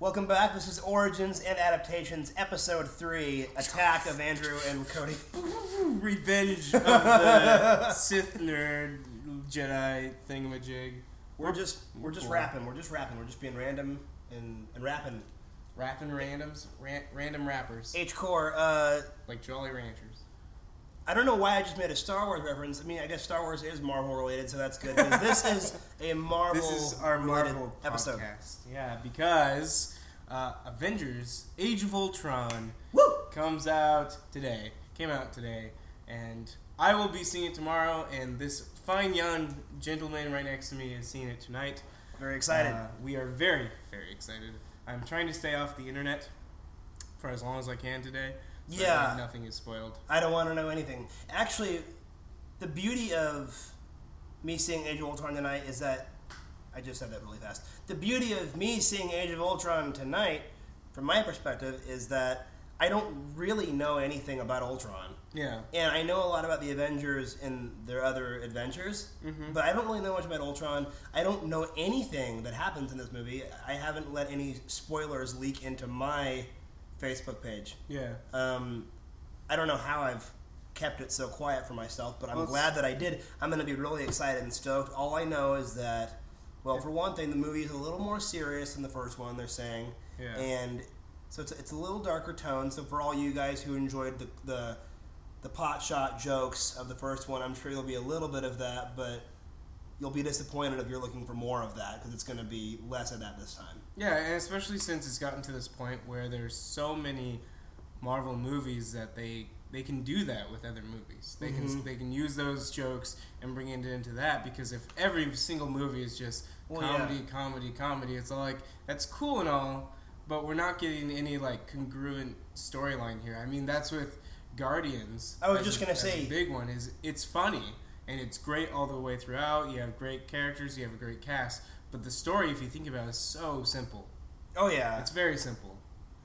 Welcome back. This is Origins and Adaptations, Episode 3 Attack of Andrew and Cody. Revenge of the Sith nerd Jedi thingamajig. We're just we're just rapping. We're just rapping. We're just being random and, and rapping. Rapping randoms, ran, random rappers. H Core, uh, Like Jolly Ranchers. I don't know why I just made a Star Wars reference. I mean, I guess Star Wars is Marvel related, so that's good. this is a Marvel This is our Marvel episode. podcast. Yeah, because uh, Avengers Age of Ultron Woo! comes out today. Came out today. And I will be seeing it tomorrow, and this fine young gentleman right next to me is seeing it tonight. Very excited. Uh, we are very, very excited. I'm trying to stay off the internet for as long as I can today. So Yeah. that nothing is spoiled. I don't want to know anything. Actually, the beauty of me seeing Age of Ultron tonight is that I just said that really fast. The beauty of me seeing Age of Ultron tonight, from my perspective, is that I don't really know anything about Ultron. Yeah. And I know a lot about the Avengers and their other adventures, Mhm. but I don't really know much about Ultron. I don't know anything that happens in this movie. I haven't let any spoilers leak into my Facebook page. Yeah. Um, I don't know how I've kept it so quiet for myself, but I'm Well, glad that I did. I'm going to be really excited and stoked. All I know is that, well, for one thing, the movie is a little more serious than the first one. They're saying, Yeah. and so it's it's a little darker tone. So for all you guys who enjoyed the the the pot shot jokes of the first one, I'm sure there'll be a little bit of that, but you'll be disappointed if you're looking for more of that because it's going to be less of that this time. Yeah, and especially since it's gotten to this point where there's so many Marvel movies that they they can do that with other movies. They can Mhm. they can use those jokes and bring it into that because if every single movie is just Well, comedy, yeah. comedy, comedy, it's all like that's cool and all, but we're not getting any like congruent storyline here. I mean, that's with Guardians. I was just a- gonna say- a big one is it's funny and it's great all the way throughout. You have great characters, you have a great cast, but the story, if you think about it, is so simple. Oh yeah, It's very simple,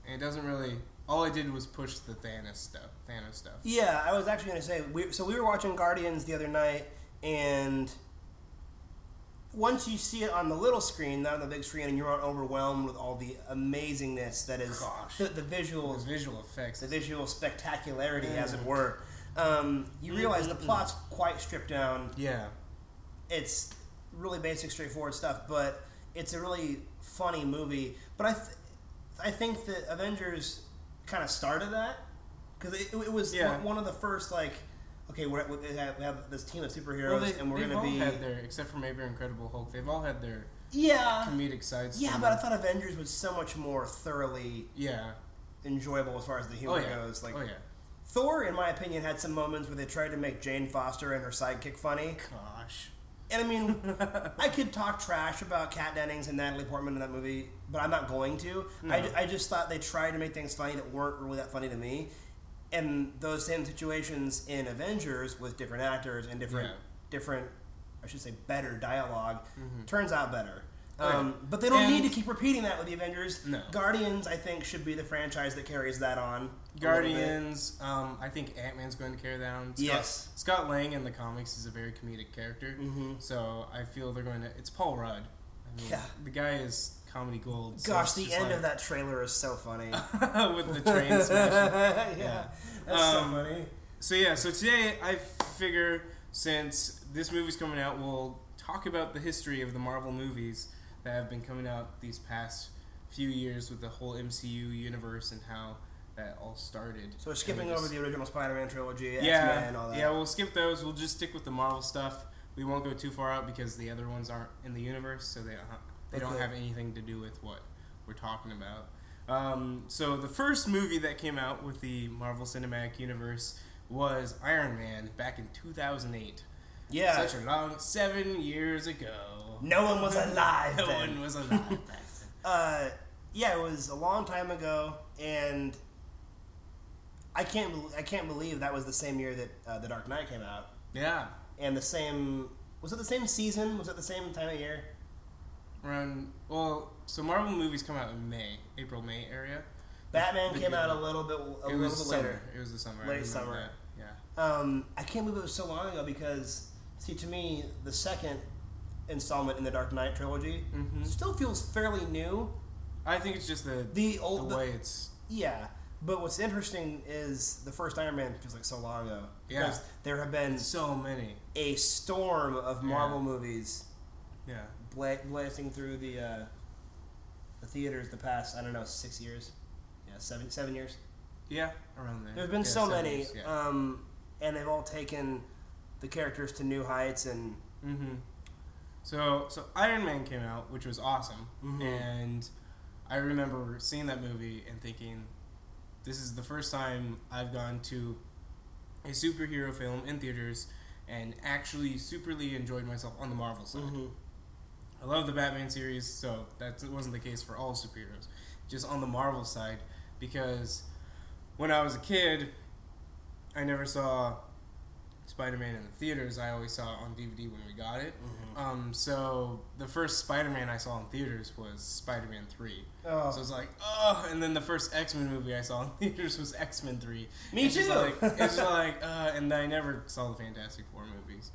and it doesn't really. All I did was push the Thanos stuff. Thanos stuff. Yeah, I was actually going to say. We, so we were watching Guardians the other night, and once you see it on the little screen, not on the big screen, and you're overwhelmed with all the amazingness that is Gosh. the, the visuals, Those visual effects. the visual spectacularity, as it Mm. were. Um, you realize the Mm-mm-mm. plot's quite stripped down. Yeah. It's really basic, straightforward stuff, but it's a really funny movie. But I, th- I think that Avengers kind of started that because it, it was Yeah. one- of the first like, okay, we're, we have, we have this team of superheroes, Well, they, and we're gonna be had their, except for maybe Incredible Hulk, they've all had their yeah, comedic sides. yeah. to But I thought Avengers was so much more thoroughly yeah. enjoyable as far as the humor Oh yeah. goes. Like oh yeah. Thor, in my opinion, had some moments where they tried to make Jane Foster and her sidekick funny. Gosh. And I mean, I could talk trash about Kat Dennings and Natalie Portman in that movie, but I'm not going to. I, No. I just thought they tried to make things funny that weren't really that funny to me. And those same situations in Avengers with different actors and different, Yeah. different, I should say, better dialog Mhm. turns out better. Um, but they don't And- need to keep repeating that with the Avengers. No. Guardians, I think, should be the franchise that carries that on. a little bit. Guardians. Um, I think Ant Man's going to carry that on. Scott, Yes. Scott Lang in the comics is a very comedic character, Mhm. so I feel they're going to. It's Paul Rudd. I mean, Yeah. The guy is comedy gold. so Gosh, the end like- of that trailer is so funny. with the train smashing. yeah, that's Um, so funny. So yeah, so today I figure since this movie's coming out, we'll talk about the history of the Marvel movies that have been coming out these past few years with the whole MCU universe and how that all started. So skipping And over the original Spider-Man trilogy, yeah, X-Men, all that. yeah. We'll skip those. We'll just stick with the Marvel stuff. We won't go too far out because the other ones aren't in the universe, so they they don't have anything to do with what we're talking about. Um, so the first movie that came out with the Marvel Cinematic Universe was Iron Man back in 2008. Yeah. Such a long seven years ago. no one was alive No then. one was alive back then. Uh, yeah, it was a long time ago, and I can't I can't believe that was the same year that uh, The Dark Knight came out, Yeah. and the same was it the same season? Was it the same time of year? Around well, so Marvel movies come out in May, April May area. Batman The- came the- out a little bit a it little bit summer. later. It was the summer. Late summer. that. Yeah. Um, I can't believe it was so long ago because, see, to me, the second installment in the Dark Knight trilogy Mhm. still feels fairly new, I think it's just the The old, the- way it's yeah. But what's interesting is the first Iron Man feels like so long ago. Yeah. Because there have been so many. a storm of Marvel Yeah. movies Yeah. bla- blasting through the uh, the theaters the past I don't know six years, yeah seven seven years. Yeah, around there. There's been Yeah, so many, years, Yeah. um, and they've all taken the characters to new heights and hmm So, so Iron Man came out, which was awesome, Mhm. and I remember seeing that movie and thinking, this is the first time I've gone to a superhero film in theaters and actually superly enjoyed myself on the Marvel side. I love the Batman series, so that wasn't the case for all superheroes. Just on the Marvel side, because when I was a kid, I never saw Spider-Man in the theaters. I always saw it on DVD when we got it. Um, so the first Spider-Man I saw in theaters was Spider-Man Three. Oh, So it's like, oh, and then the first X-Men movie I saw in theaters was X-Men Three. me It's too. just like it's like, uh, and I never saw the Fantastic Four movies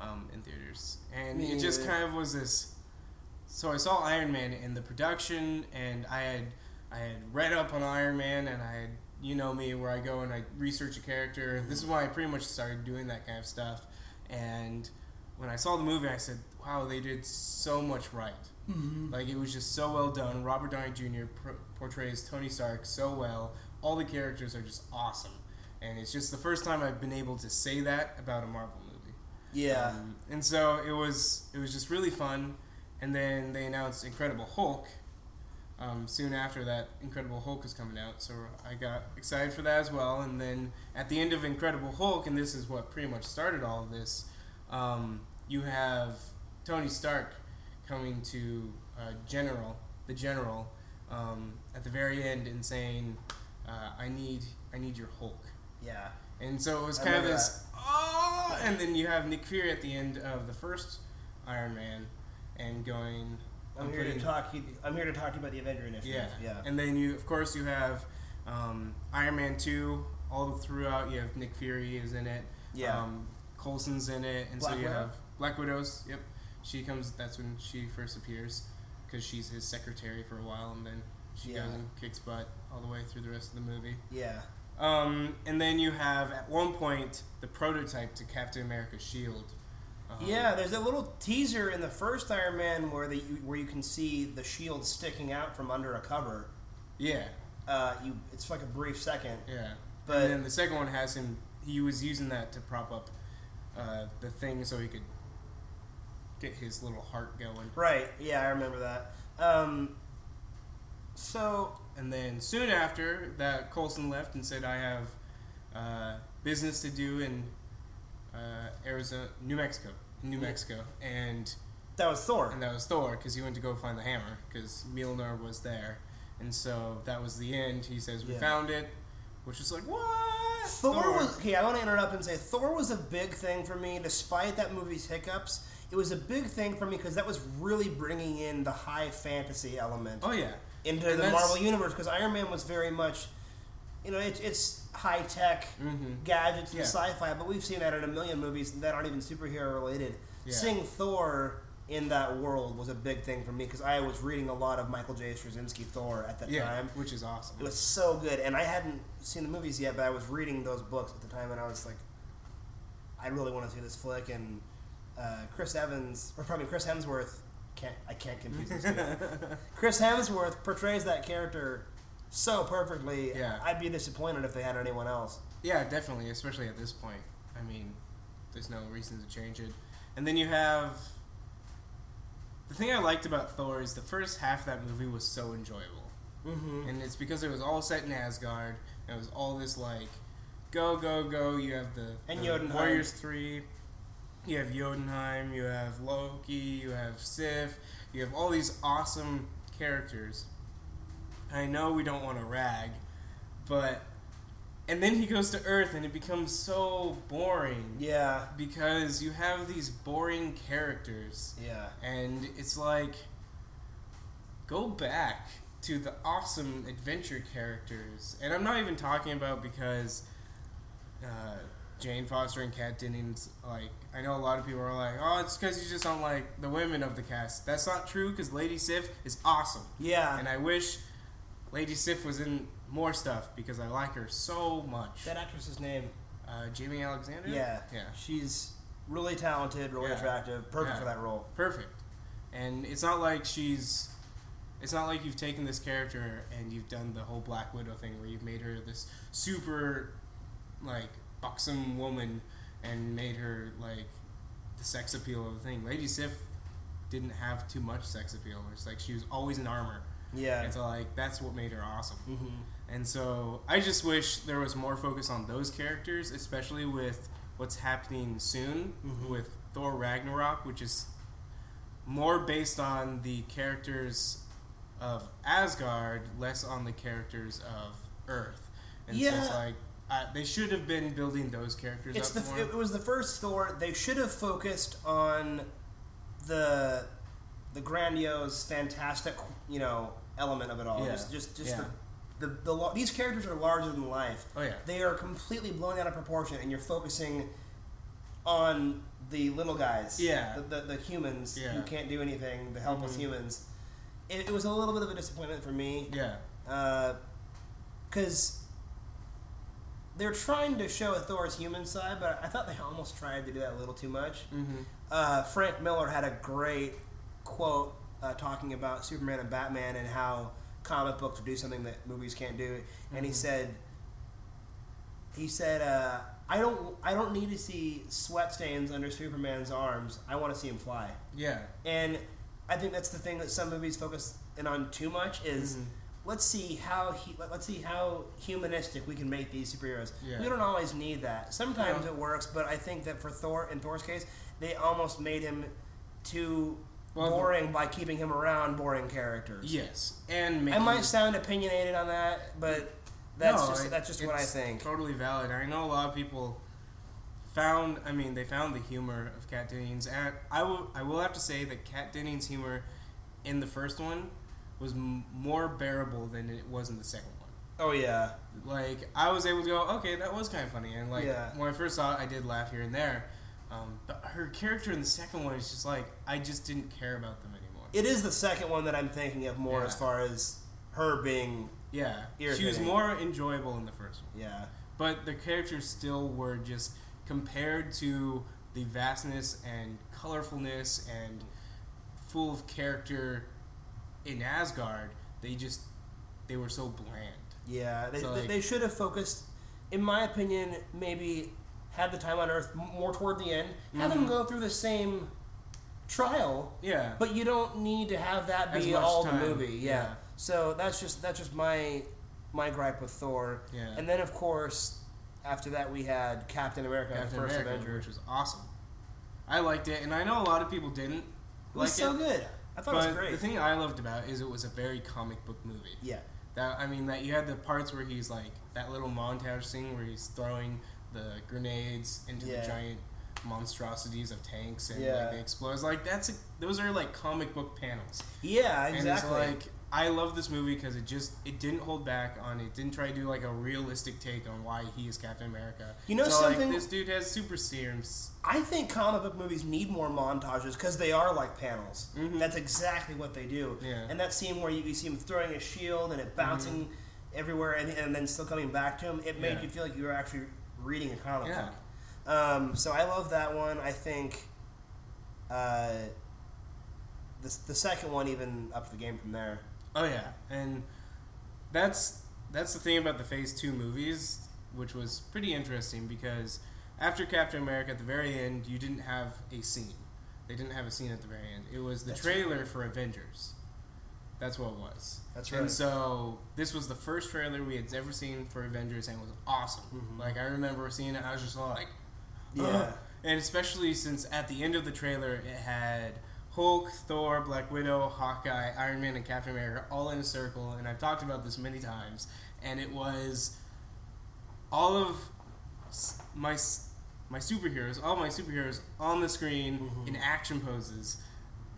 um, in theaters, and Me it just neither. kind of was this. So I saw Iron Man in the production, and I had I had read up on Iron Man, and I had you know me where I go and I research a character. This is why I pretty much started doing that kind of stuff, and when I saw the movie, I said, "Wow, they did so much right." Mhm. Like it was just so well done. Robert Downey Jr. Pro- portrays Tony Stark so well. All the characters are just awesome, and it's just the first time I've been able to say that about a Marvel movie. yeah, Um, and so it was it was just really fun. And then they announced Incredible Hulk. Um, soon after that, Incredible Hulk was coming out, so I got excited for that as well. And then at the end of Incredible Hulk, and this is what pretty much started all of this, um, you have Tony Stark coming to uh, General, the General, um, at the very end and saying, uh, "I need, I need your Hulk." yeah. And so it was kind of this, oh, and then you have Nick Fury at the end of the first Iron Man, and going, I'm here to talk. I'm here to talk to you about the Avenger Initiative. yeah, yeah. And then you, of course, you have um, Iron Man two all throughout. You have Nick Fury is in it. Yeah. Um, Coulson's in it, and Black so you Widow? have Black Widows. Yep, she comes. That's when she first appears, because she's his secretary for a while, and then she Yeah. goes and kicks butt all the way through the rest of the movie. yeah. Um, and then you have at one point the prototype to Captain America's shield. Um, Yeah, there's a little teaser in the first Iron Man where the where you can see the shield sticking out from under a cover. yeah, Uh, you, it's like a brief second. yeah. But- and then the second one has him. He was using that to prop up uh, the thing so he could get his little heart going. Right. Yeah, I remember that. Um, so And then soon after that, Coulson left and said, "I have uh, business to do in Uh, Arizona, New Mexico, New. Mexico," and that was Thor. and that was Thor because he went to go find the hammer because Mjolnir was there, and so that was the end. He says we Yeah. found it, which is like what? Thor was okay. I want to interrupt and say Thor was a big thing for me, despite that movie's hiccups. It was a big thing for me because that was really bringing in the high fantasy element Oh yeah, into and the Marvel universe. Because Iron Man was very much, you know, it's it's high tech mm-hmm. gadgets and Yeah. sci-fi, but we've seen that in a million movies that aren't even superhero related. Yeah. Seeing Thor in that world was a big thing for me because I was reading a lot of Michael J. Straczynski Thor at that yeah, time. which is awesome. It was so good, and I hadn't seen the movies yet, but I was reading those books at the time, and I was like, I really want to see this flick. And uh, Chris Evans, or probably Chris Hemsworth, can't I can't confuse two. Chris Hemsworth portrays that character so perfectly. Yeah. I'd be disappointed if they had anyone else. yeah, definitely, especially at this point. I mean, there's no reason to change it. And then you have the thing I liked about Thor is the first half of that movie was so enjoyable. Mm-hmm. and it's because it was all set in Asgard. And it was all this like, go go go. You have the, And the Warriors three. You have Jotunheim. You have Loki. You have Sif. You have all these awesome characters. I know we don't want to rag, but and then he goes to Earth and it becomes so boring. Yeah, because you have these boring characters. Yeah, and it's like go back to the awesome adventure characters. And i'm not even talking about because uh, Jane Foster and Kat Dennings, like I know a lot of people are like, oh, it's because you just don't like the women of the cast. That's not true because Lady Sif is awesome, Yeah, and I wish Lady Sif was in more stuff because I like her so much. that actress's name. Uh, Jaimie Alexander. Yeah, yeah, she's really talented, really Yeah. attractive, perfect Yeah. for that role. perfect. And it's not like she's. It's not like you've taken this character and you've done the whole Black Widow thing where you've made her this super, like, buxom woman and made her, like, the sex appeal of the thing. Lady Sif didn't have too much sex appeal. It's like she was always in armor. Yeah. And so, like, that's what made her awesome. hmm And so I just wish there was more focus on those characters, especially with what's happening soon Mhm. with Thor Ragnarok, which is more based on the characters of Asgard, less on the characters of Earth. And so it's Yeah. like uh, they should have been building those characters It's up the more. it was the first Thor. They should have focused on the the grandiose, fantastic, you know, element of it all. Yeah. Just just, just Yeah. the, the the lo- these characters are larger than life. oh yeah, They are completely blown out of proportion, and you're focusing on the little guys. Yeah. The the, the humans who can't do anything. The helpless Mhm. humans. It, it was a little bit of a disappointment for me yeah, Uh because they're trying to show a Thor's human side, but I thought they almost tried to do that a little too much. mm-hmm. Uh, Frank Miller had a great quote uh, talking about Superman and Batman and how comic books do something that movies can't do, and he Mhm. said, he said, uh, "I don't, I don't need to see sweat stains under Superman's arms. I want to see him fly." yeah, And I think that's the thing that some movies focus in on too much is Mhm. let's see how he, let- let's see how humanistic we can make these superheroes. Yeah. We don't always need that. Sometimes No. it works, but I think that for Thor in Thor's case, they almost made him too Well, boring by keeping him around boring characters. yes, and I might sound opinionated on that, but that's No, just it- that's just what I think. Totally valid. I know a lot of people found. I mean, they found the humor of Kat Dennings, and I will. I will have to say that Kat Dennings' humor in the first one was m- more bearable than it was in the second one. Oh yeah, Like I was able to go, okay, that was kind of funny, and like Yeah. when I first saw it, I did laugh here and there. Um, but her character in the second one is just like I just didn't care about them anymore. it is the second one that I'm thinking of more Yeah. as far as her being yeah, she was more enjoyable in the first one. yeah. but the characters still were just compared to the vastness and colorfulness and full of character in Asgard. They just they were so bland. Yeah, they, So, they- like- they should have focused, in my opinion, maybe had the time on Earth more toward the end. Have them Mhm. go through the same trial, Yeah, but you don't need to have that be all time, the movie. Yeah. yeah. So that's just that's just my my gripe with Thor. yeah. And then of course, after that we had Captain America, the Captain first America, Avenger. which was awesome. I liked it, and I know a lot of people didn't It was so it. good. I thought but it was great. the thing I loved about it is it was a very comic book movie. yeah. That I mean, that you had the parts where he's like that little montage scene where he's throwing the grenades into Yeah. the giant monstrosities of tanks and Yeah. like they explode. It's like that's a, those are like comic book panels. Yeah, exactly. like I love this movie because it just it didn't hold back on it. Didn't try to do like a realistic take on why he is Captain America. You know so, something? Like, this dude has super serums. I think comic book movies need more montages because they are like panels. Mhm. That's exactly what they do. Yeah. And that scene where you, you see him throwing a shield and it bouncing everywhere and, and then still coming back to him, it made Mm-hmm. Yeah. you feel like you were actually reading a comic Yeah. book. Um, so I love that one. I think uh, the, the second one even upped the game from there. Oh yeah, and that's that's the thing about the Phase Two movies, which was pretty interesting because after Captain America, at the very end, you didn't have a scene. They didn't have a scene at the very end. It was the That's trailer for Avengers. That's what it was. That's right. And so this was the first trailer we had ever seen for Avengers, and it was awesome. Mhm. Like I remember seeing it, I was just like, Yeah. "Ugh." and especially since at the end of the trailer it had Hulk, Thor, Black Widow, Hawkeye, Iron Man, and Captain America all in a circle, and I've talked about this many times, and it was all of my my superheroes, all my superheroes on the screen Mhm. in action poses,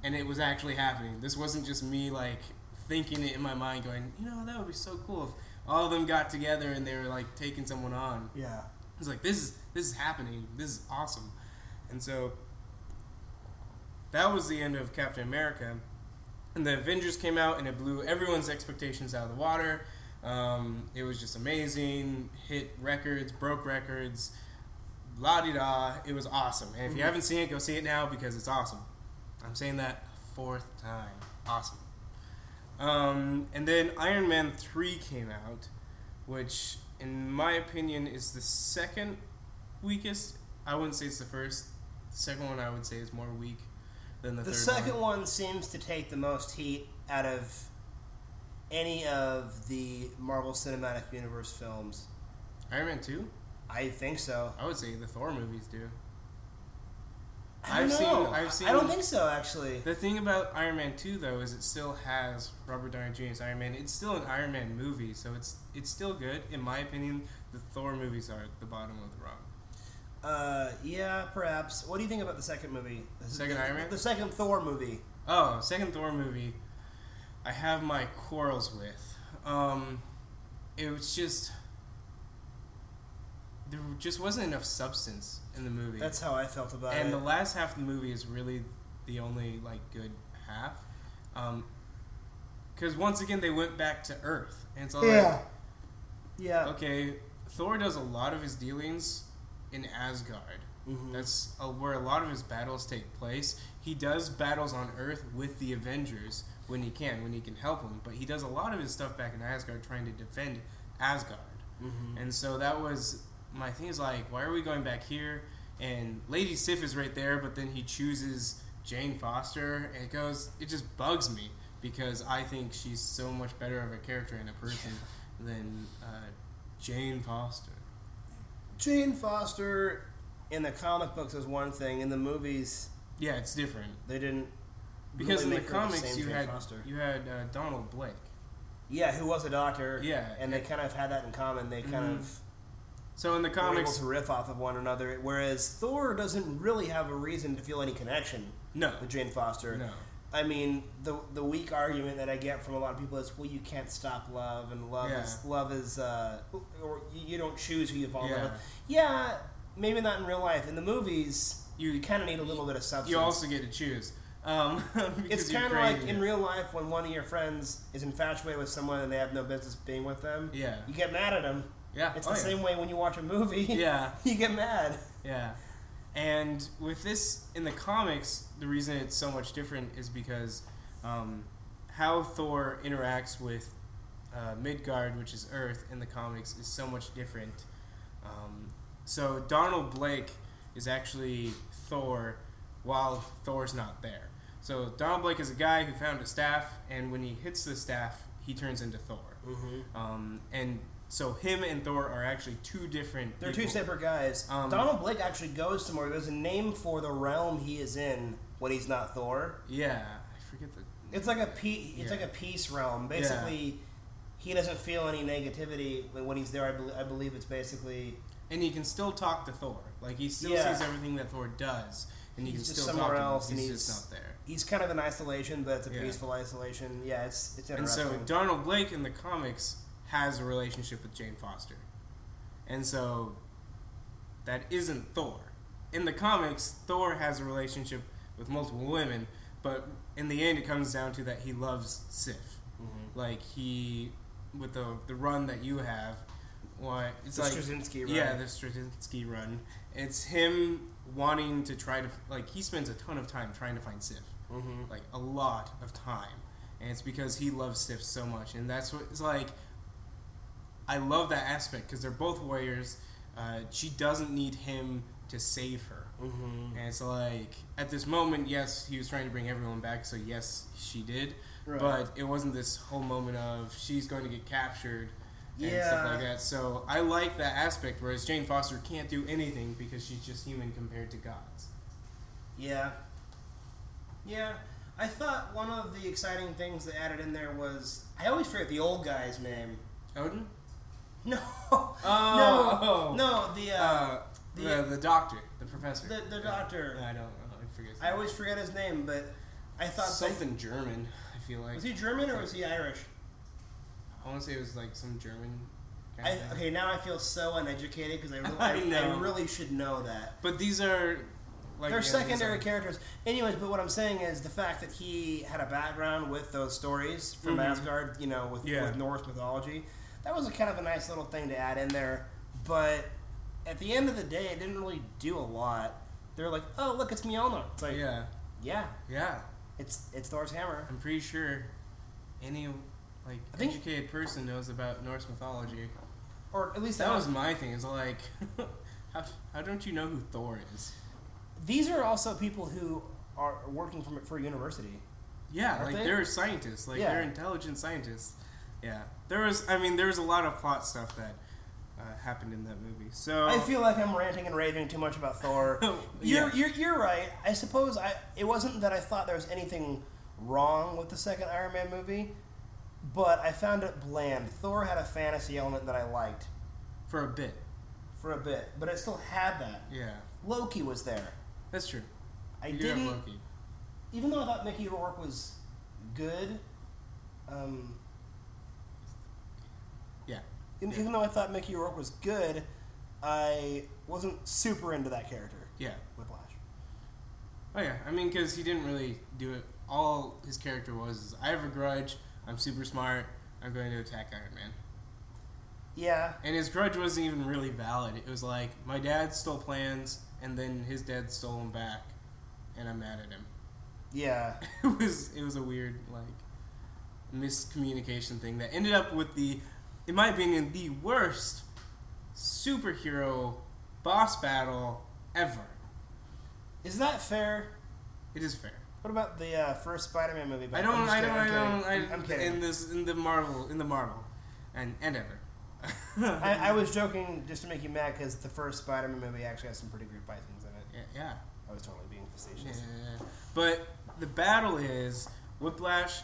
and it was actually happening. This wasn't just me like thinking it in my mind, going, you know, that would be so cool if all of them got together and they were like taking someone on. Yeah. It's like this is this is happening. This is awesome, and so that was the end of Captain America. And the Avengers came out and it blew everyone's expectations out of the water. Um, it was just amazing. Hit records, broke records, la di da. It was awesome. And if you Mhm. haven't seen it, go see it now because it's awesome. I'm saying that fourth time. Awesome. Um, and then Iron Man 3 came out, which, in my opinion, is the second weakest. I wouldn't say it's the first. The second one, I would say, is more weak than the, The third second one. one seems to take the most heat out of any of the Marvel Cinematic Universe films. Iron Man 2? I think so. I would say the Thor movies do. I don't I've seen- I've seen- I don't think so, actually. The thing about Iron Man 2, though, is it still has Robert Downey Jr. as Iron Man. It's still an Iron Man movie, so it's it's still good. In my opinion, the Thor movies are at the bottom of the rung. Uh, yeah, perhaps. What do you think about the second movie? The Second the, Iron Man? The second Thor movie. Oh, second Thor movie, I have my quarrels with. Um, it was just there just wasn't enough substance in the movie. That's how I felt about and it. And the last half of the movie is really the only like good half. Um, because once again they went back to Earth, and it's all like, yeah. okay, Thor does a lot of his dealings in Asgard. Mhm. That's uh, where a lot of his battles take place. He does battles on Earth with the Avengers when he can, when he can help them. But he does a lot of his stuff back in Asgard trying to defend Asgard. Mhm. And so that was my thing. Is like, why are we going back here? And Lady Sif is right there, but then he chooses Jane Foster, and it goes. It just bugs me because I think she's so much better of a character and a person than uh, Jane Foster. Jane Foster in the comic books is one thing. In the movies, Yeah, it's different. they didn't. Because really in the comics, same you had you had uh, Donald Blake. Yeah, who was a doctor. Yeah, and they kind of had that in common. They kind Mhm. of So in the were able comics, to riff off of one another. Whereas Thor doesn't really have a reason to feel any connection no, with Jane Foster. no, I mean, the the weak argument that I get from a lot of people is, well, you can't stop love, and love is love is, uh, or you don't choose who you fall in love Yeah. with. Yeah, maybe not in real life. In the movies, You- you kind of need a little bit of substance. you also get to choose. Um, it's kind of like in real life when one of your friends is infatuated with someone and they have no business being with them. Yeah, You get mad at them. Yeah. It's oh, the yeah. same way when you watch a movie. Yeah, you get mad. yeah. And with this in the comics, the reason it's so much different is because um, how Thor interacts with uh, Midgard, which is Earth, in the comics is so much different. Um, so Donald Blake is actually Thor, while Thor's not there. So Donald Blake is a guy who found a staff, and when he hits the staff, he turns into Thor. Mm-hmm. Um, and so him and Thor are actually two different. They're two separate guys. Um, Donald Blake actually goes more. There's a name for the realm he is in when he's not Thor. Yeah, I forget the. It's like a pe- It's Yeah. like a peace realm. Basically, he doesn't feel any negativity when he's there. I, bel I believe it's basically And he can still talk to Thor. Like he still Yeah. sees everything that Thor does, and he He's can still somewhere talk else, to him. and He's, he's- just not there. he's kind of in isolation, but it's a Yeah. peaceful isolation. Yeah, it's it's And so Donald Blake in the comics has a relationship with Jane Foster, and so that isn't Thor. In the comics, Thor has a relationship with multiple women, but in the end, it comes down to that he loves Sif. Mhm. Like he, with the the run that you have, why it's The like Straczynski run. yeah, the Straczynski run. It's him wanting to try to like he spends a ton of time trying to find Sif, Mhm. like a lot of time, and it's because he loves Sif so much, and that's what it's like. I love that aspect because they're both warriors. Uh, she doesn't need him to save her. Mhm. And it's like at this moment, yes, he was trying to bring everyone back, so yes, she did. Right. But it wasn't this whole moment of she's going to get captured and Yeah. stuff like that. So I like that aspect, whereas Jane Foster can't do anything because she's just human compared to gods. Yeah. Yeah. I thought one of the exciting things they added in there was I always forget the old guy's name. Odin? No. Oh. no. No. The uh, Uh, the- the, the doctor, the professor. the the doctor. I don't. I forget. I always forget his name, but I thought something German. I feel like was he German or was he Irish? I want to say it was like some German I, okay, now I feel so uneducated because I, really, I I. I really should know that. But these are like They're yeah, secondary are- characters. Anyways, but what I'm saying is the fact that he had a background with those stories from Mhm. Asgard, you know, with, Yeah. with Norse mythology, that was a kind of a nice little thing to add in there. But at the end of the day, it didn't really do a lot. They're like, oh, look, it's Mjolnir. It's like, yeah, Yeah, yeah. it's it's Thor's hammer. I'm pretty sure any like I think- educated person knows about Norse mythology. Or at least That was my thing. It's like, how, how don't you know who Thor is? These are also people who are working from for a university. Yeah, like they? are scientists. Like Yeah. they're intelligent scientists. Yeah, there was. I mean, there was a lot of plot stuff that uh, happened in that movie. So I feel like I'm ranting and raving too much about Thor. You're, Yeah. you're, you're right. I suppose I it wasn't that I thought there was anything wrong with the second Iron Man movie, but I found it bland. Thor had a fantasy element that I liked for a bit. for a bit, but it still had that. Yeah, Loki was there. that's true. I You didn't, Loki. even though I thought Mickey Rourke was good. Um, Yeah. even though I thought Mickey Rourke was good, I wasn't super into that character. Yeah. Whiplash. Oh yeah. I mean, because he didn't really do it. All his character was is, I have a grudge. I'm super smart. I'm going to attack Iron Man. Yeah, And his grudge wasn't even really valid. It was like my dad stole plans, and then his dad stole them back, and I'm mad at him. yeah. it was it was a weird like miscommunication thing that ended up with the, in my opinion, the worst superhero boss battle ever. Is that fair? It is fair. What about the uh, first Spider-Man movie? I don't. I don't. I don't. I, kidding. I'm kidding. In this, in the Marvel, in the Marvel, and and ever. I, I was joking just to make you mad because the first Spider-Man movie actually has some pretty great fight scenes in it. yeah, yeah. I was totally being facetious. Yeah, yeah, Yeah. But the battle is Whiplash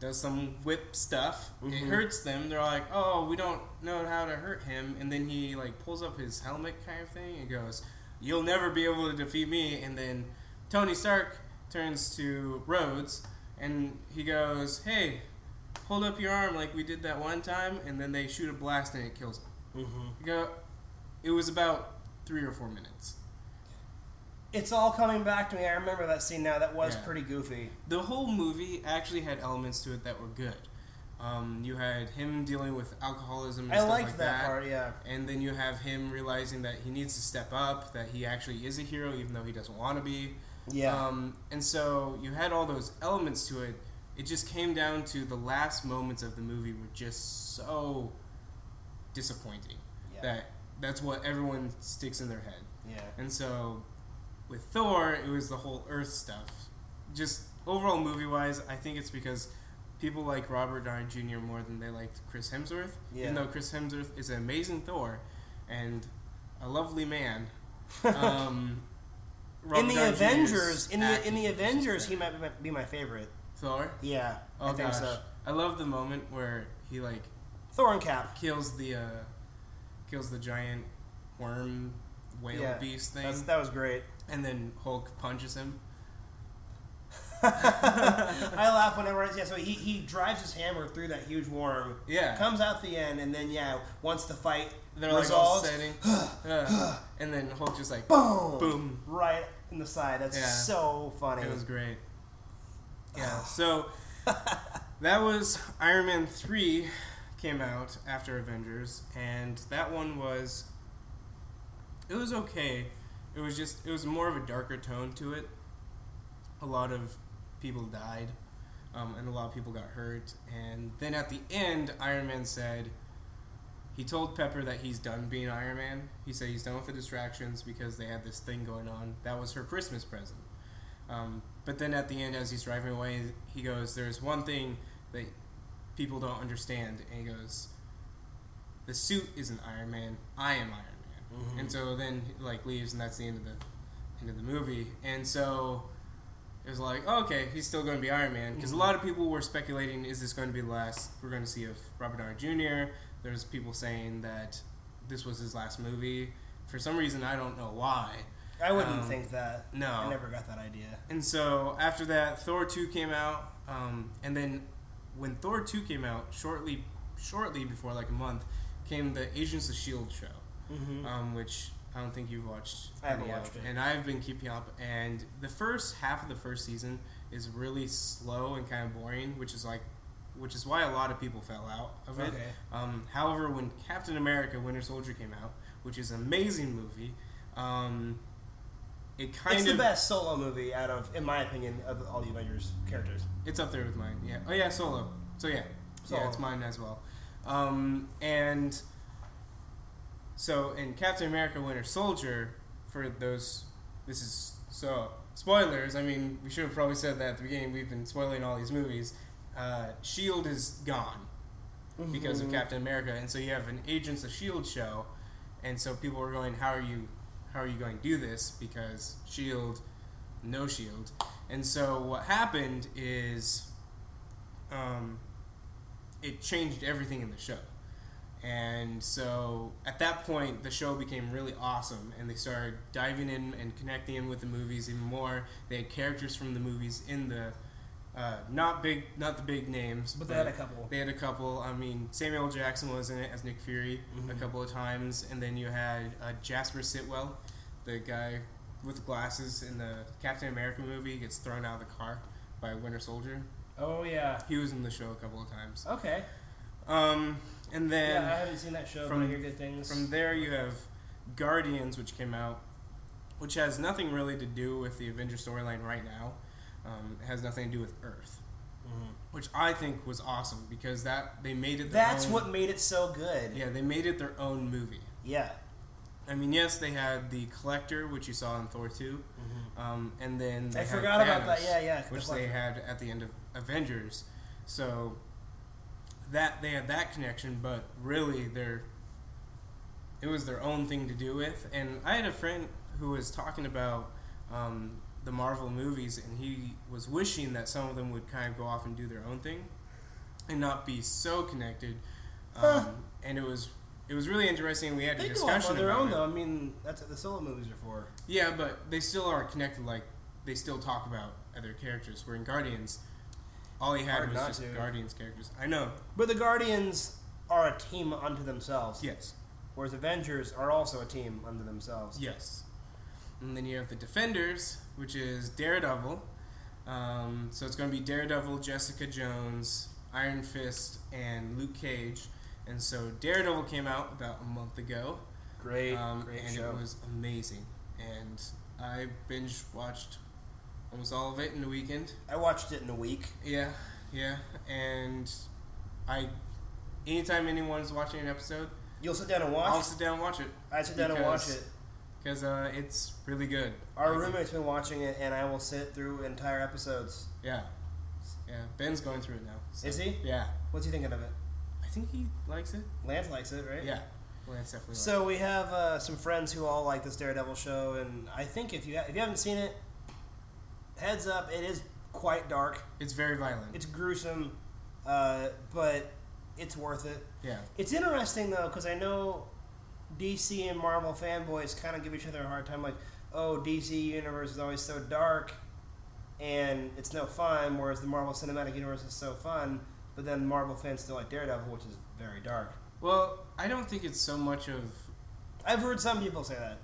does some whip stuff. It Mhm. hurts them. They're like, "Oh, we don't know how to hurt him." And then he like pulls up his helmet kind of thing and goes, "You'll never be able to defeat me." And then Tony Stark turns to Rhodes and he goes, "Hey, hold up your arm like we did that one time." And then they shoot a blast and it kills him. Mm-hmm. You go. It was about three or four minutes. It's all coming back to me. I remember that scene now. That was Yeah. pretty goofy. the whole movie actually had elements to it that were good. Um, you had him dealing with alcoholism. And I stuff liked like that, part. Yeah. And then you have him realizing that he needs to step up, that he actually is a hero, even though he doesn't want to be. Yeah. Um, and so you had all those elements to it. It just came down to the last moments of the movie were just so disappointing yeah. that that's what everyone sticks in their head. yeah. And so with Thor, it was the whole Earth stuff. Just overall movie wise, I think it's because people like Robert Downey Jr. more than they liked Chris Hemsworth. Yeah. Even though Chris Hemsworth is an amazing Thor and a lovely man. Um, in the Downey Avengers, in the in the Avengers, he might be my, favorite. Thor. Yeah, Oh I think gosh, so. I love the moment where he like Thor and Cap. kills the uh, kills the giant worm whale Yeah, beast thing, that was great. And then Hulk punches him. I laugh whenever yeah. So he, he drives his hammer through that huge worm. Yeah. Comes out the end, and then yeah, once the fight They're like all resolves, uh, and then Hulk just like boom, boom. right in the side. That's Yeah. so funny. It was great. Yeah. So that was Iron Man three came out after Avengers, and that one was it was okay. It was just it was more of a darker tone to it. A lot of people died, um, and a lot of people got hurt. And then at the end, Iron Man said he told Pepper that he's done being Iron Man. He said he's done with the distractions because they had this thing going on. That was her Christmas present. Um, but then at the end, as he's driving away, he goes, "There's one thing that people don't understand," and he goes, "The suit isn't Iron Man. I am Iron Man." Mhm. And so then he, like leaves, and that's the end of the end of the movie. And so it was like, oh, okay, he's still going to be Iron Man because Mhm. a lot of people were speculating, is this going to be the last we're going to see of Robert Downey Jr. There's people saying that this was his last movie. For some reason, I don't know why. I wouldn't Um, think that. no. I never got that idea. And so after that, Thor two came out, um, and then when Thor two came out, shortly shortly before like a month, came the Agents of Shield show, Mm-hmm. um, which I don't think you've watched. I haven't of, watched it. and I've been keeping up. And the first half of the first season is really slow and kind of boring, which is like, which is why a lot of people fell out of it. Okay. Um, however, when Captain America: Winter Soldier came out, which is an amazing movie, um, it kind of It's of the best solo movie out of, in my opinion, of all the Avengers characters. It's up there with mine. Yeah. Oh yeah, Solo. So yeah, Solo. yeah, it's mine as well. Um, and so in Captain America: Winter Soldier, for those, this is so spoilers. I mean, we should have probably said that at the beginning. We've been spoiling all these movies. Uh, Shield is gone because of. Captain America, and so you have an Agents of Shield show, and so people were going, "How are you? How are you going to do this?" Because Shield, no Shield, and so what happened is, um, it changed everything in the show, and so at that point the show became really awesome, and they started diving in and connecting in with the movies even more. They had characters from the movies in the. Uh, not big, not the big names, But they had a couple. they had a couple. I mean, Samuel Jackson was in it as Nick Fury a Mhm. couple of times, and then you had uh, Jasper Sitwell, the guy with glasses in the Captain America movie, gets thrown out of the car by Winter Soldier. Oh, yeah. He was in the show a couple of times. Okay. Um, and then yeah, I haven't seen that show, from- but I hear good things. from there you have Guardians, which came out, which has nothing really to do with the Avengers storyline right now. Um, it has nothing to do with Earth, Mhm. which I think was awesome because that they made it. Their That's own- what made it so good. Yeah, they made it their own movie. Yeah. I mean, yes, they had the Collector, which you saw in Thor 2, um, and then they I had forgot about that. Yeah, yeah. the which they had at the end of Avengers. So that they had that connection, but really, they're it was their own thing to do with. And I had a friend who was talking about um, the Marvel movies, and he was wishing that some of them would kind of go off and do their own thing, and not be so connected. Um, Huh. And it was it was really interesting. We had a They go off on their own, it. though. I mean, that's what the solo movies are for. Yeah, but they still are connected. Like they still talk about other characters. Where in Guardians, all he had Hard was not just to. Guardians characters. I know. But the Guardians are a team unto themselves. Yes. Whereas Avengers are also a team unto themselves. Yes. And then you have the Defenders, which is Daredevil. Um, so it's going to be Daredevil, Jessica Jones, Iron Fist, and Luke Cage. And so Daredevil came out about a month ago. Great, um, great and show. it was amazing. And I binge watched almost all of it in the weekend. I watched it in a week. Yeah, yeah, and I, anytime anyone's watching an episode, You'll sit down and watch. I'll sit down and watch it I sit down and watch it. because uh, it's really good. Our Like, roommate's been watching it, and I will sit through entire episodes. Yeah, yeah. Ben's going through it now. so- Is he? Yeah, What's he thinking of it? I think he likes it. Lance likes it, right? Yeah, Lance definitely. likes So we have uh, some friends who all like this Daredevil show, and I think if you ha- if you haven't seen it, heads up, it is quite dark. It's very violent. It's gruesome, uh, but it's worth it. yeah, It's interesting though because I know DC and Marvel fanboys kind of give each other a hard time, like, "Oh, DC universe is always so dark, and it's no fun," whereas the Marvel Cinematic Universe is so fun. But then Marvel fans still like Daredevil, which is very dark. well, I don't think it's so much of. I've heard some people say that.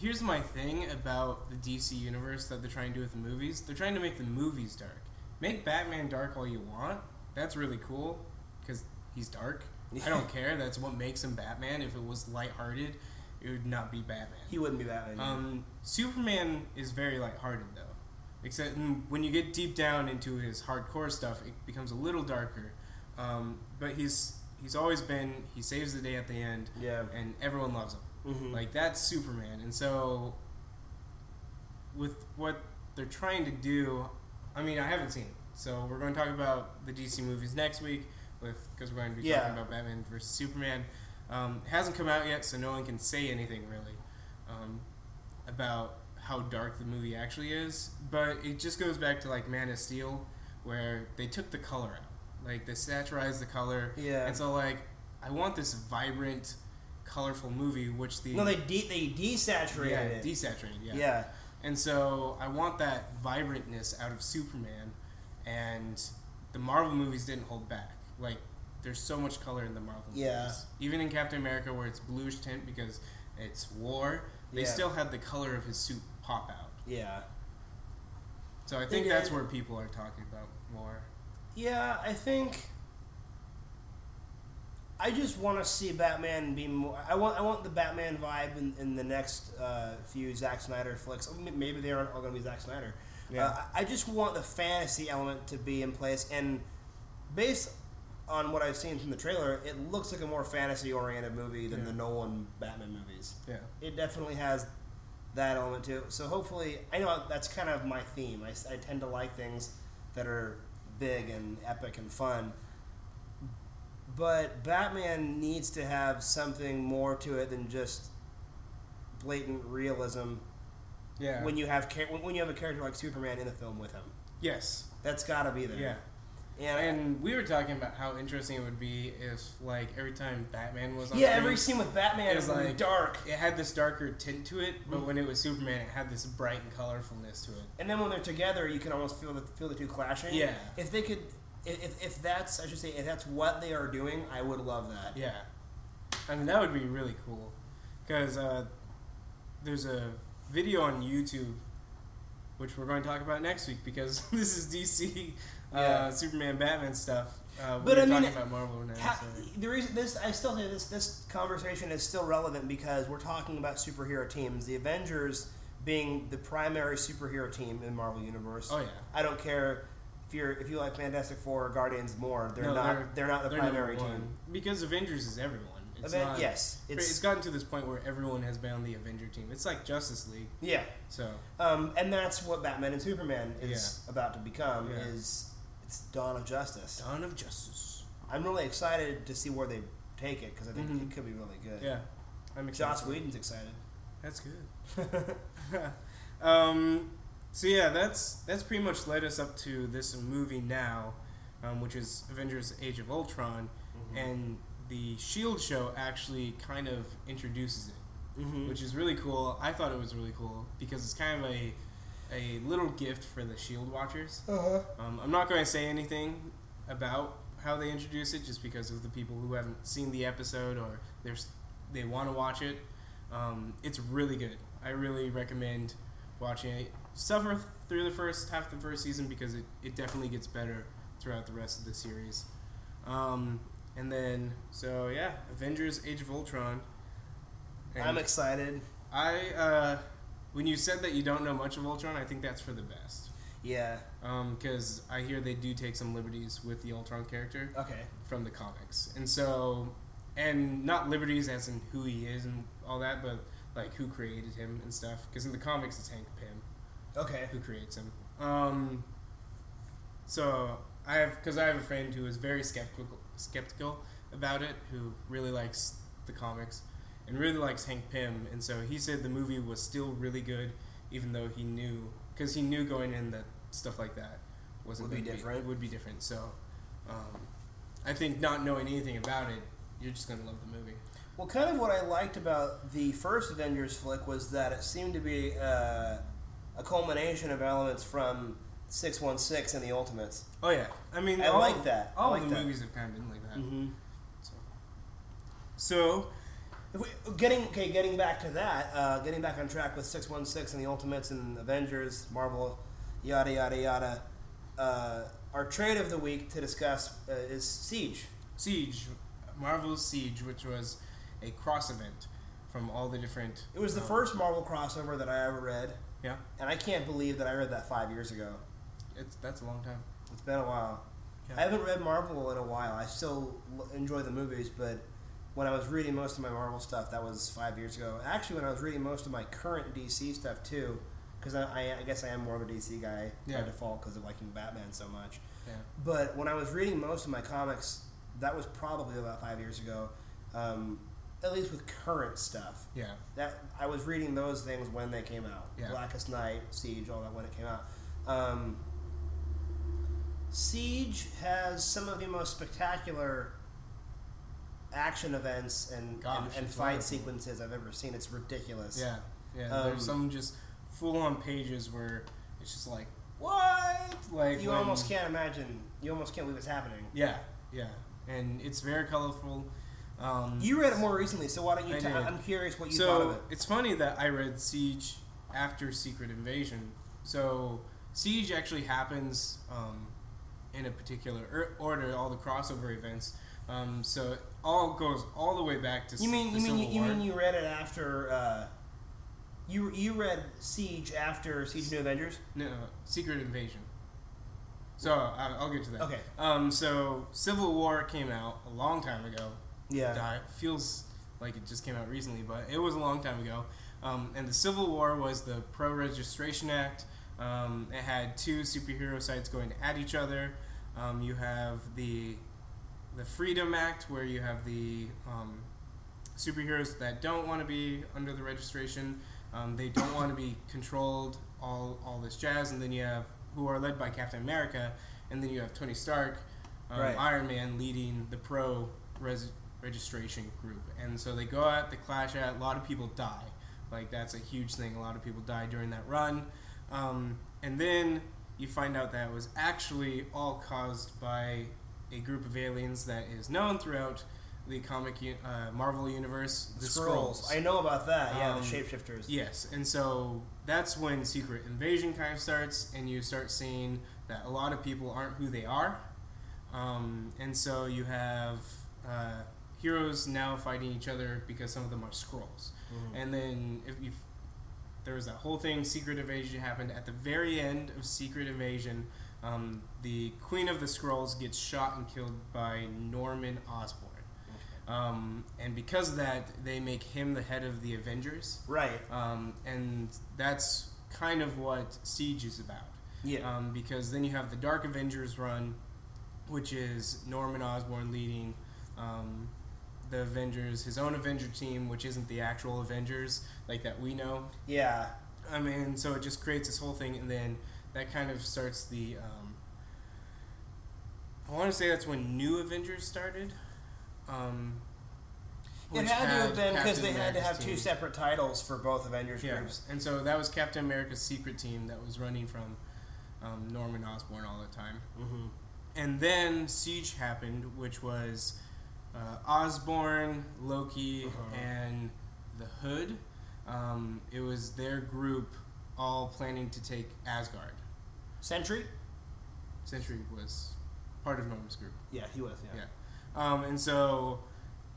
Here's my thing about the DC universe that they're trying to do with the movies. They're trying to make the movies dark. Make Batman dark all you want. That's really cool because he's dark. I don't care. That's what makes him Batman. If it was lighthearted, it would not be Batman. He wouldn't be Batman. Um, Superman is very lighthearted though, except mm, when you get deep down into his hardcore stuff, it becomes a little darker. Um, but he's he's always been he saves the day at the end, yeah. and everyone loves him. Mhm. Like that's Superman, and so with what they're trying to do, I mean, I haven't seen it, so we're going to talk about the DC movies next week with because we're going to be Yeah. talking about Batman versus Superman. Um, it hasn't come out yet, so no one can say anything really um, about how dark the movie actually is. But it just goes back to like Man of Steel, where they took the color out, like they saturized the color, Yeah. and so like I want this vibrant, colorful movie, which the no, they de- they desaturated yeah, it. desaturated, yeah. yeah. And so I want that vibrantness out of Superman, and the Marvel movies didn't hold back. Like there's so much color in the Marvel Yeah. movies. Even in Captain America, where it's bluish tint because it's war, they Yeah. still had the color of his suit pop out. Yeah. So I think that's where people are talking about more. Yeah, I think. I just want to see Batman be more. I want I want the Batman vibe in, in the next uh, few Zack Snyder flicks. Maybe they aren't all going to be Zack Snyder. Yeah. Uh, I just want the fantasy element to be in place, and based on what I've seen from the trailer, it looks like a more fantasy oriented movie than Yeah. the Nolan Batman movies. Yeah. It definitely has that element too. So hopefully, I know that's kind of my theme. I, I tend to like things that are big and epic and fun. But Batman needs to have something more to it than just blatant realism. Yeah. When you have when you have a character like Superman in the film with him, yes. that's got to be there. Yeah. and, And we were talking about how interesting it would be if, like, every time Batman was on yeah, screen, every scene with Batman is was like dark. it had this darker tint to it, but Mhm. when it was Superman, it had this bright and colorfulness to it. And then when they're together, you can almost feel the feel the two clashing. Yeah. If they could, if, if that's I should say, if that's what they are doing, I would love that. Yeah, I mean that would be really cool, because uh, there's a video on YouTube, which we're going to talk about next week because this is DC, uh, Yeah. Superman, Batman stuff. Uh, But we're I mean, about Marvel now. Ha- so. the reason this I still say this this conversation is still relevant because we're talking about superhero teams. The Avengers being the primary superhero team in Marvel Universe. Oh yeah, I don't care if you're if you like Fantastic Four or Guardians more. They're No, not they're- they're, not the they're primary number team. because Avengers is everyone. It's Aven- not, yes, it's, it's, gotten to this point where everyone has been on the Avenger team. It's like Justice League. yeah. So Um, and that's what Batman and Superman is about to become. Yeah. Is it's Dawn of Justice. Dawn of Justice. I'm really excited to see where they take it because I think Mhm. it could be really good. Yeah, I'm excited. Joss. Whedon's excited. That's good. um, so yeah, that's that's pretty much led us up to this movie now, um, which is Avengers: Age of Ultron, and the Shield show actually kind of introduces it, mm-hmm. which is really cool. I thought it was really cool because it's kind of a a little gift for the Shield watchers. uh-huh. Um, I'm not going to say anything about how they introduce it, just because of the people who haven't seen the episode or there's they want to watch it. Um, it's really good. I really recommend watching it. Suffer through the first half of the first season because it, it definitely gets better throughout the rest of the series. Um, and then, so yeah, Avengers: Age of Ultron. And I'm excited. I uh, when you said that you don't know much of Ultron, I think that's for the best Yeah. because I hear they do take some liberties with the Ultron character Okay. from the comics, and so, and not liberties as in who he is and all that, but like who created him and stuff. Because in the comics, it's Hank Pym Okay. who creates him. Um, so I have because I have a friend who is very skeptical skeptical about it, who really likes the comics and really likes Hank Pym, and so he said the movie was still really good, even though he knew because he knew going in that stuff like that wasn't Would be different. would be different. So um, I think not knowing anything about it, you're just gonna love the movie. Well, kind of what I liked about the first Avengers flick was that it seemed to be uh, a culmination of elements from 616 and the Ultimates. Oh yeah, I mean I all, like that. All like the that. movies have kind of been like that. Mm-hmm. So, so If we, getting okay, getting back to that, uh, getting back on track with 616 and the Ultimates and Avengers, Marvel, yada yada yada. Uh, our trade of the week to discuss uh, is Siege. Siege, Marvel's Siege, which was a cross event from all the different. It was the um, first Marvel crossover that I ever read, Yeah, and I can't believe that I read that five years ago. it's that's a long time. It's been a while. Yeah. I haven't read Marvel in a while. I still enjoy the movies, but when I was reading most of my Marvel stuff, that was five years ago. Actually, when I was reading most of my current DC stuff too, because I, I, I guess I am more of a DC guy Yeah. by default because of liking Batman so much. Yeah, But when I was reading most of my comics, that was probably about five years ago. Um, at least with current stuff. yeah, That I was reading those things when they came out. Yeah. Blackest Night, Siege, all that when it came out. Um, Siege has some of the most spectacular action events and Gosh, and, and fight wonderful. sequences I've ever seen. It's ridiculous. yeah, yeah. Um, There's some just full on pages where it's just like what, like You when- almost can't imagine. You almost can't believe it's happening. Yeah, yeah. and it's very colorful. Um, You read it more recently, so why don't you? I did. I'm curious what you thought of so it. it's funny that I read Siege after Secret Invasion. So Siege actually happens um, in a particular er- order, all the crossover events. Um, so it all goes all the way back to You mean the you mean you War. mean you read it after? Uh, you you read Siege after Siege of New Avengers? No, Secret Invasion. So I'll get to that. Okay. Um, so Civil War came out a long time ago. Yeah. Die feels like it just came out recently, but it was a long time ago. Um, and the Civil War was the Pro Registration Act. Um, it had two superhero sites going at each other. Um, you have the the Freedom Act, where you have the um, superheroes that don't want to be under the registration. Um, they don't want to be controlled. All all this jazz, and then you have who are led by Captain America, and then you have Tony Stark, um, Right. Iron Man leading the pro res- registration group, and so they go out, they clash out. A lot of people die. Like that's a huge thing. A lot of people die during that run, um, and then you find out that it was actually all caused by a group of aliens that is known throughout the comic uh, Marvel universe, the Skrulls. I know about that. Yeah, Um, the shapeshifters. Yes, and so that's when Secret Invasion kind of starts, and you start seeing that a lot of people aren't who they are, um, and so you have uh, heroes now fighting each other because some of them are Skrulls, Mhm. and then if you there was that whole thing, Secret Invasion happened at the very end of Secret Invasion. Um, the Queen of the Skrulls gets shot and killed by Norman Osborn. Um, and because of that, they make him the head of the Avengers. Right. Um, and that's kind of what Siege is about. Yeah. Um, because then you have the Dark Avengers run, which is Norman Osborn leading um, the Avengers, his own Avenger team, which isn't the actual Avengers like that we know. yeah. I mean, so it just creates this whole thing, and then that kind of starts the. Um, I want to say that's when New Avengers started. Um, It which had to have been because they had to have two separate titles for both Avengers Yeah, groups. and so that was Captain America's secret team that was running from um, Norman Osborn all the time. Mm-hmm. And then Siege happened, which was uh, Osborn, Loki, Uh-huh. and the Hood. Um, it was their group all planning to take Asgard. Sentry. Sentry was part of Norman's group. Yeah, he was. Yeah. Yeah. Um, and so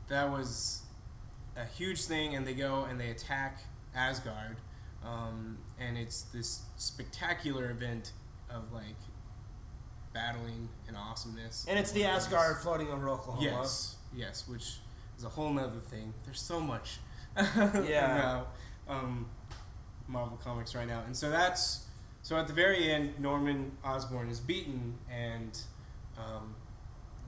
that was a huge thing, and they go and they attack Asgard, um, and it's this spectacular event of like battling and awesomeness. And it's the Asgard floating over Oklahoma. Yes, yes, which is a whole nother thing. There's so much. Yeah. now, um, Marvel Comics right now, and so that's so at the very end, Norman Osborn is beaten, and um,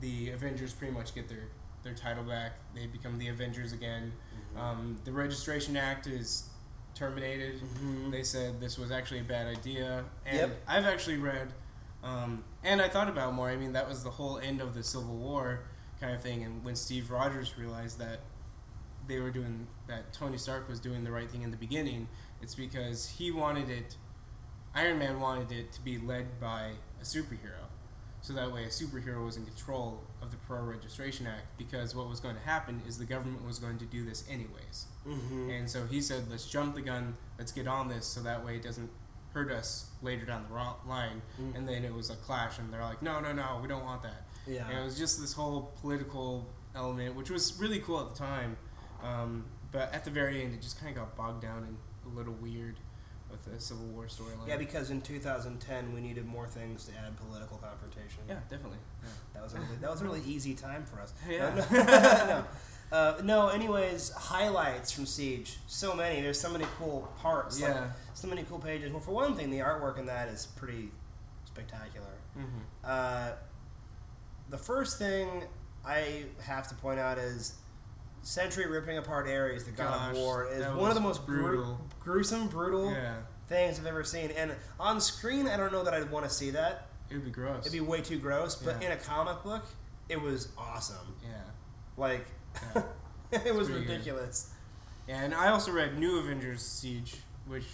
the Avengers pretty much get their their title back. They become the Avengers again. Um, the Registration Act is terminated. Mhm. They said this was actually a bad idea, and Yep. I've actually read, um, and I thought about more. I mean, that was the whole end of the Civil War kind of thing, and when Steve Rogers realized that they were doing that, Tony Stark was doing the right thing in the beginning. It's because he wanted it. Iron Man wanted it to be led by a superhero, so that way a superhero was in control of the Pro Registration Act. Because what was going to happen is the government was going to do this anyways. Mhm. And so he said, let's jump the gun, let's get on this so that way it doesn't hurt us later down the line. Mm. And then it was a clash, and they're like, no, no, no, we don't want that. Yeah. And it was just this whole political element, which was really cool at the time. Um, but at the very end, it just kind of got bogged down and a little weird with the Civil War storyline. Yeah, because in 2010 we needed more things to add political confrontation. yeah, definitely. Yeah. That was a really, that was a really easy time for us. Yeah. No, no. Uh, no, anyways, highlights from Siege. So many. There's so many cool parts. like, Yeah. so many cool pages. Well, for one thing, the artwork in that is pretty spectacular. Mm-hmm. Uh, the first thing I have to point out is Sentry ripping apart Ares, the god Gosh, of war, is one of the most bru- brutal. gruesome, brutal Yeah, things I've ever seen. And on screen, I don't know that I'd want to see that. it would be gross. It'd be way too gross. But Yeah. in a comic book, it was awesome. yeah. Like. it was pretty good. ridiculous. And I also read New Avengers Siege, which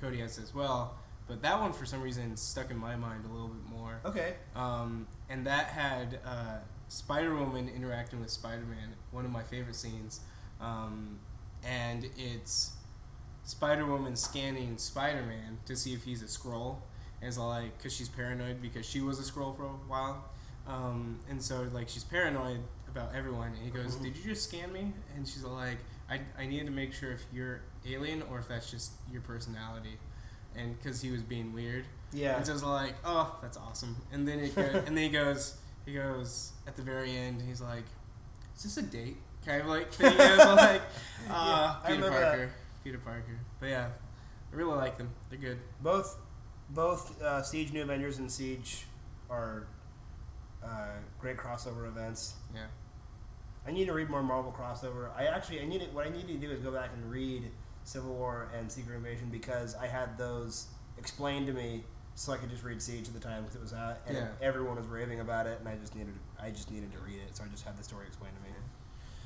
Cody has as well. But that one, for some reason, stuck in my mind a little bit more. Okay. Um, and that had uh, Spider Woman interacting with Spider Man, one of my favorite scenes, um, and it's Spider Woman scanning Spider Man to see if he's a Skrull, and it's all like because she's paranoid because she was a Skrull for a while, um, and so like she's paranoid about everyone. And he goes, Mhm. "Did you just scan me?" And she's like, "I I needed to make sure if you're alien or if that's just your personality." And because he was being weird, Yeah. and so it's like, oh, that's awesome. And then it go, and then he goes, he goes at the very end. He's like, is this a date? Kind of like thing. It was like, uh, Yeah, Peter Parker, Peter Parker. But yeah, I really like them. They're good. Both, both uh, Siege New Avengers and Siege are uh, great crossover events. Yeah, I need to read more Marvel crossover. I actually, I need to, what I need to do is go back and read Civil War and Secret Invasion because I had those explained to me, so I could just read Siege at the time because it was out, and Yeah. everyone was raving about it, and I just needed, I just needed to read it, so I just had the story explained to me.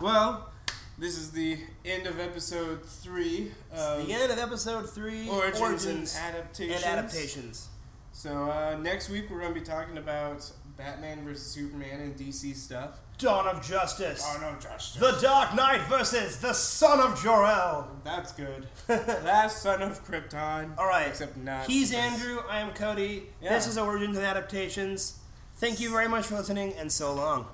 Well, this is the end of episode three. Of the end of episode three, Origins, Origins and adaptations. and adaptations. So uh, next week we're going to be talking about Batman versus Superman and DC stuff. Dawn of Justice. Oh no, Josh. The Dark Knight versus the Son of Jor-El. That's good. Last son of Krypton. All right. Except not. He's because- Andrew. I am Cody. Yeah. This is Origins and Adaptations. Thank you very much for listening, and so long.